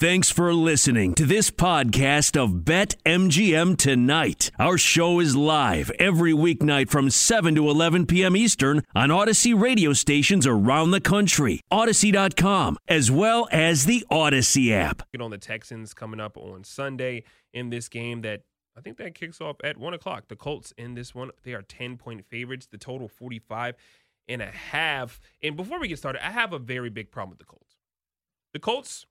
Thanks for listening to this podcast of Bet MGM Tonight. Our show is live every weeknight from 7 to 11 p.m. Eastern on Audacy radio stations around the country, Audacy.com, as well as the Audacy app. Get on the Texans coming up on Sunday in this game that I think that kicks off at 1 o'clock. The Colts in this one, they are 10 point favorites, the total 45 and a half. And before we get started, I have a very big problem with the Colts. The Colts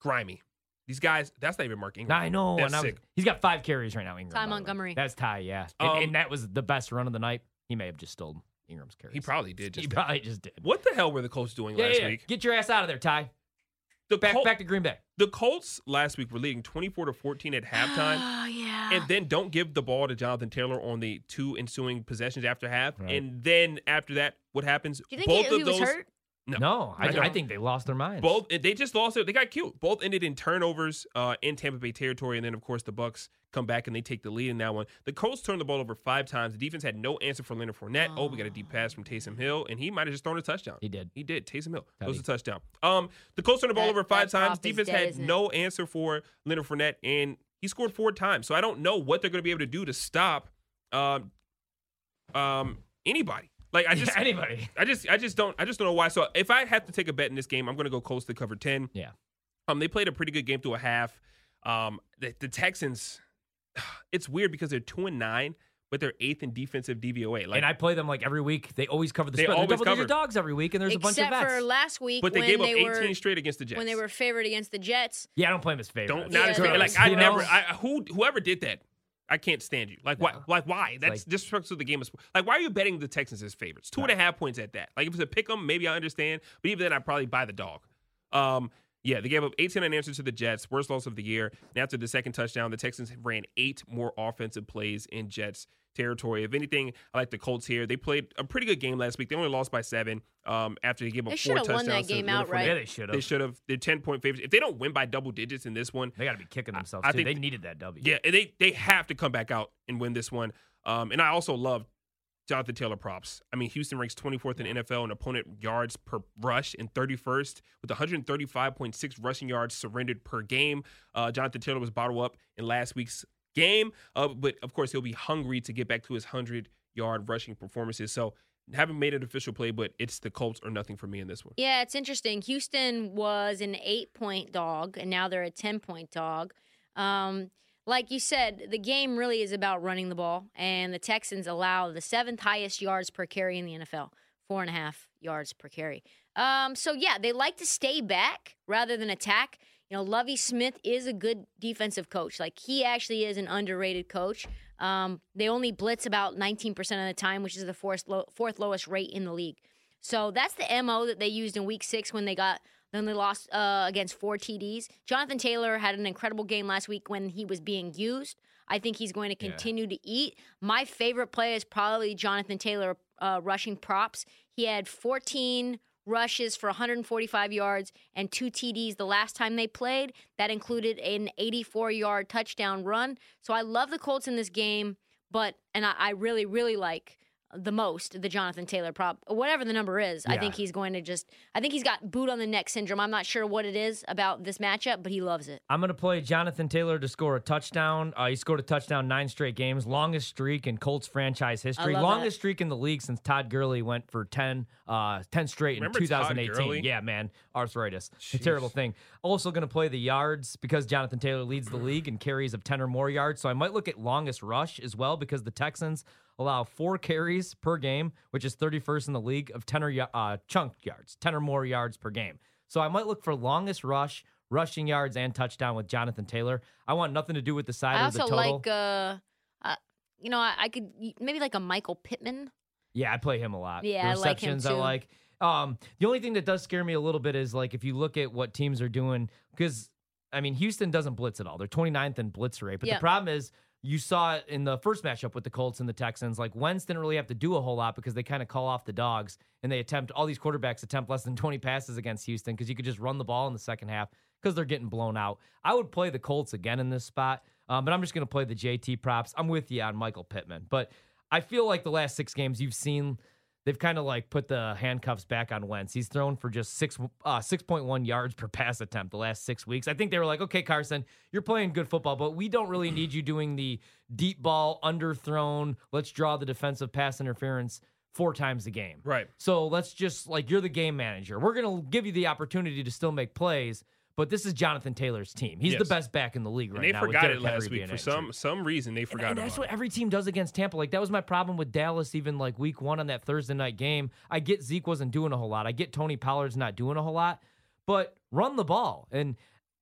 grimy. These guys, that's not even Mark Ingram. I know. That's and I was- sick. he's got five carries right now. Ingram. Ty the way. Montgomery. That's Ty. Yeah, and, Um, and that was the best run of the night. He may have just stolen Ingram's carries. He probably did just He that. probably just did. What the hell were the Colts doing Yeah, last yeah, yeah. week? Get your ass out of there, Ty. The, Back Col- back to Green Bay. the Colts last week were leading 24 to 14 at halftime. Oh yeah. and then don't give the ball to Jonathan Taylor on the two ensuing possessions after half. Right. And then after that, what happens? Do you think both he, he of was those, hurt? No, No, I, I I, think they lost their minds. Both they just lost it. They got cute. Both ended in turnovers uh, in Tampa Bay territory, and then of course the Bucs come back and they take the lead in that one. The Colts turned the ball over five times. The defense had no answer for Leonard Fournette. Oh, we got a deep pass from Taysom Hill, and he might have just thrown a touchdown. He did. He did. Taysom Hill. That was a touchdown. Um, the Colts turned the ball That- over five times. Defense dead, had no answer for Leonard Fournette, and he scored four times. So I don't know what they're going to be able to do to stop um, um, anybody. Like I just anybody. I just I just don't I just don't know why. So if I have to take a bet in this game, I'm going to go Colts to cover ten. Yeah. Um, they played a pretty good game through a half. Um, the, the Texans, it's weird because they're two and nine, but they're eighth in defensive DVOA. Like, and I play them like every week. They always cover the They spread. always They're double cover. digit dogs every week, and there's a bunch of Except bets. for last week but they when gave up they 18 were straight against the Jets. when they were favored against the Jets. yeah, I don't play them as favorites. don't not as Yeah, fair. that's- Like I You know? never, I who whoever did that. I can't stand you. Like why? Like why? That's like- disrespectful to the game of sport. Like why are you betting the Texans as favorites? Two and a half points at that. Like if it's a pick 'em, maybe I understand. But even then, I'd probably buy the dog. Um, yeah, they gave up 18 unanswered to the Jets, worst loss of the year. And after the second touchdown, the Texans ran eight more offensive plays in Jets territory. If anything, I like the Colts here. They played a pretty good game last week. They only lost by seven. Um, after they gave up They four should've touchdowns. won that game outright. Yeah, they should have. They should have. They're 10 point favorites. If they don't win by double digits in this one, They got to be kicking themselves I too. think- They needed that W. yeah, and they they have to come back out and win this one. Um, and I also love Jonathan Taylor props. I mean, Houston ranks 24th in NFL in opponent yards per rush and 31st with 135.6 rushing yards surrendered per game. Uh, Jonathan Taylor was bottled up in last week's game, uh, but of course he'll be hungry to get back to his 100 yard rushing performances. So haven't made an official play, but it's the Colts or nothing for me in this one. Yeah, it's interesting. Houston was an eight point dog, and now they're a 10 point dog. Um, like you said, the game really is about running the ball, and the Texans allow the seventh highest yards per carry in the NFL, four and a half yards per carry. Um, so, yeah, they like to stay back rather than attack. You know, Lovie Smith is a good defensive coach. Like, he actually is an underrated coach. Um, they only blitz about 19% of the time, which is the fourth, fourth lowest rate in the league. So that's the mo that they used in Week Six when they got then they lost uh, against four TDs. Jonathan Taylor had an incredible game last week when he was being used. I think he's going to continue to eat. My favorite play is probably Jonathan Taylor uh, rushing props. He had 14 rushes for 145 yards and two TDs the last time they played. That included an 84 yard touchdown run. So I love the Colts in this game, but and I, I really really like the most the Jonathan Taylor prop, whatever the number is. I think he's going to just. I think he's got boot on the neck syndrome. I'm not sure what it is about this matchup, but he loves it. I'm going to play Jonathan Taylor to score a touchdown. Uh, he scored a touchdown nine straight games, longest streak in Colts franchise history, longest that. streak in the league since Todd Gurley went for 10, uh, 10 straight in Remember Todd 2018. Yeah, man, arthritis, a terrible thing. Also going to play the yards because Jonathan Taylor leads the league in carries of 10 or more yards. So I might look at longest rush as well because the Texans allow four carries per game, which is 31st in the league of 10 or uh, chunk yards, 10 or more yards per game. So I might look for longest rush, rushing yards, and touchdown with Jonathan Taylor. I want nothing to do with the side I or the also total. like, uh, uh, you know, I, I could maybe like a Michael Pittman. yeah, I play him a lot. Yeah, the I like him receptions I like. Um, the only thing that does scare me a little bit is like if you look at what teams are doing, because I mean Houston doesn't blitz at all. They're 29th in blitz rate, but Yeah. the problem is you saw it in the first matchup with the Colts and the Texans. Like Wentz didn't really have to do a whole lot because they kind of call off the dogs and they attempt all these quarterbacks attempt less than 20 passes against Houston because you could just run the ball in the second half because they're getting blown out. I would play the Colts again in this spot, um, but I'm just going to play the JT props. I'm with you on Michael Pittman, but I feel like the last six games you've seen they've kind of like put the handcuffs back on Wentz. He's thrown for just six uh, six point one yards per pass attempt the last six weeks. I think they were like, okay, Carson, you're playing good football, but we don't really need you doing the deep ball underthrown. Let's draw the defensive pass interference four times a game. Right. So let's just like you're the game manager. We're gonna give you the opportunity to still make plays. But this is Jonathan Taylor's team. He's the best back in the league right now. And they now. with forgot it last Henry week for injured. some some reason. They forgot and about that's what every team does against Tampa. Like that was my problem with Dallas, even like week one on that Thursday night game. I get Zeke wasn't doing a whole lot. I get Tony Pollard's not doing a whole lot, but run the ball. And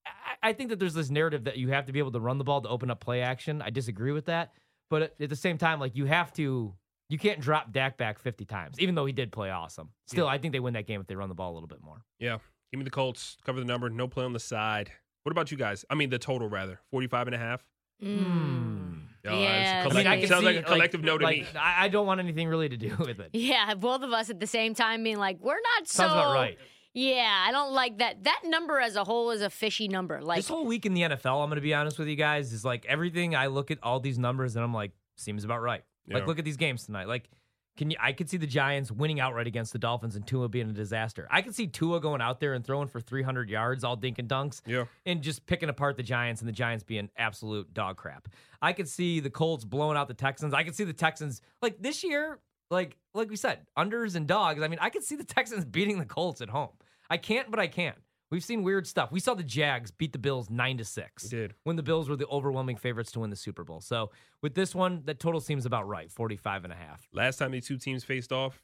I, I think that there's this narrative that you have to be able to run the ball to open up play action. I disagree with that, but at, at the same time, like you have to. You can't drop Dak back 50 times, even though he did play awesome. Still, I think they win that game if they run the ball a little bit more. Yeah. Give me the Colts. Cover the number. No play on the side. What about you guys? I mean, the total rather. 45 and a half. Mm. Oh, it's Yeah, a I mean, I collective- can sounds like a collective no to like, me. I, I don't want anything really to do with it. Yeah, both of us at the same time being like, we're not so. Sounds about right. Yeah, I don't like that. That number as a whole is a fishy number. Like, this whole week in the NFL, I'm going to be honest with you guys, is like everything. I look at all these numbers and I'm like, seems about right. Like, Yeah. look at these games tonight. Like, can you? I could see the Giants winning outright against the Dolphins and Tua being a disaster. I could see Tua going out there and throwing for 300 yards, all dink and dunks, Yeah. and just picking apart the Giants and the Giants being absolute dog crap. I could see the Colts blowing out the Texans. I could see the Texans like this year, like like we said, unders and dogs. I mean, I could see the Texans beating the Colts at home. I can't, but I can. We've seen weird stuff. We saw the Jags beat the Bills nine to six. We did. When the Bills were the overwhelming favorites to win the Super Bowl. So with this one, that total seems about right, 45 and a half. Last time these two teams faced off,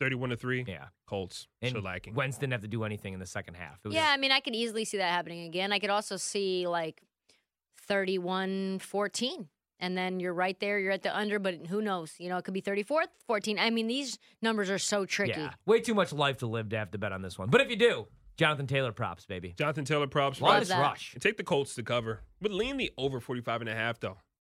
31 to 3. Yeah. Colts. And Shellacking. Wentz didn't have to do anything in the second half. It was yeah, I mean, I could easily see that happening again. I could also see like 31 14. And then you're right there. You're at the under, but who knows? You know, it could be 34 14. I mean, these numbers are so tricky. Yeah. Way too much life to live to have to bet on this one. But if you do, Jonathan Taylor props, baby. Jonathan Taylor props. Love right? this that. rush. And take the Colts to cover. But lean the over 45 and a half, though.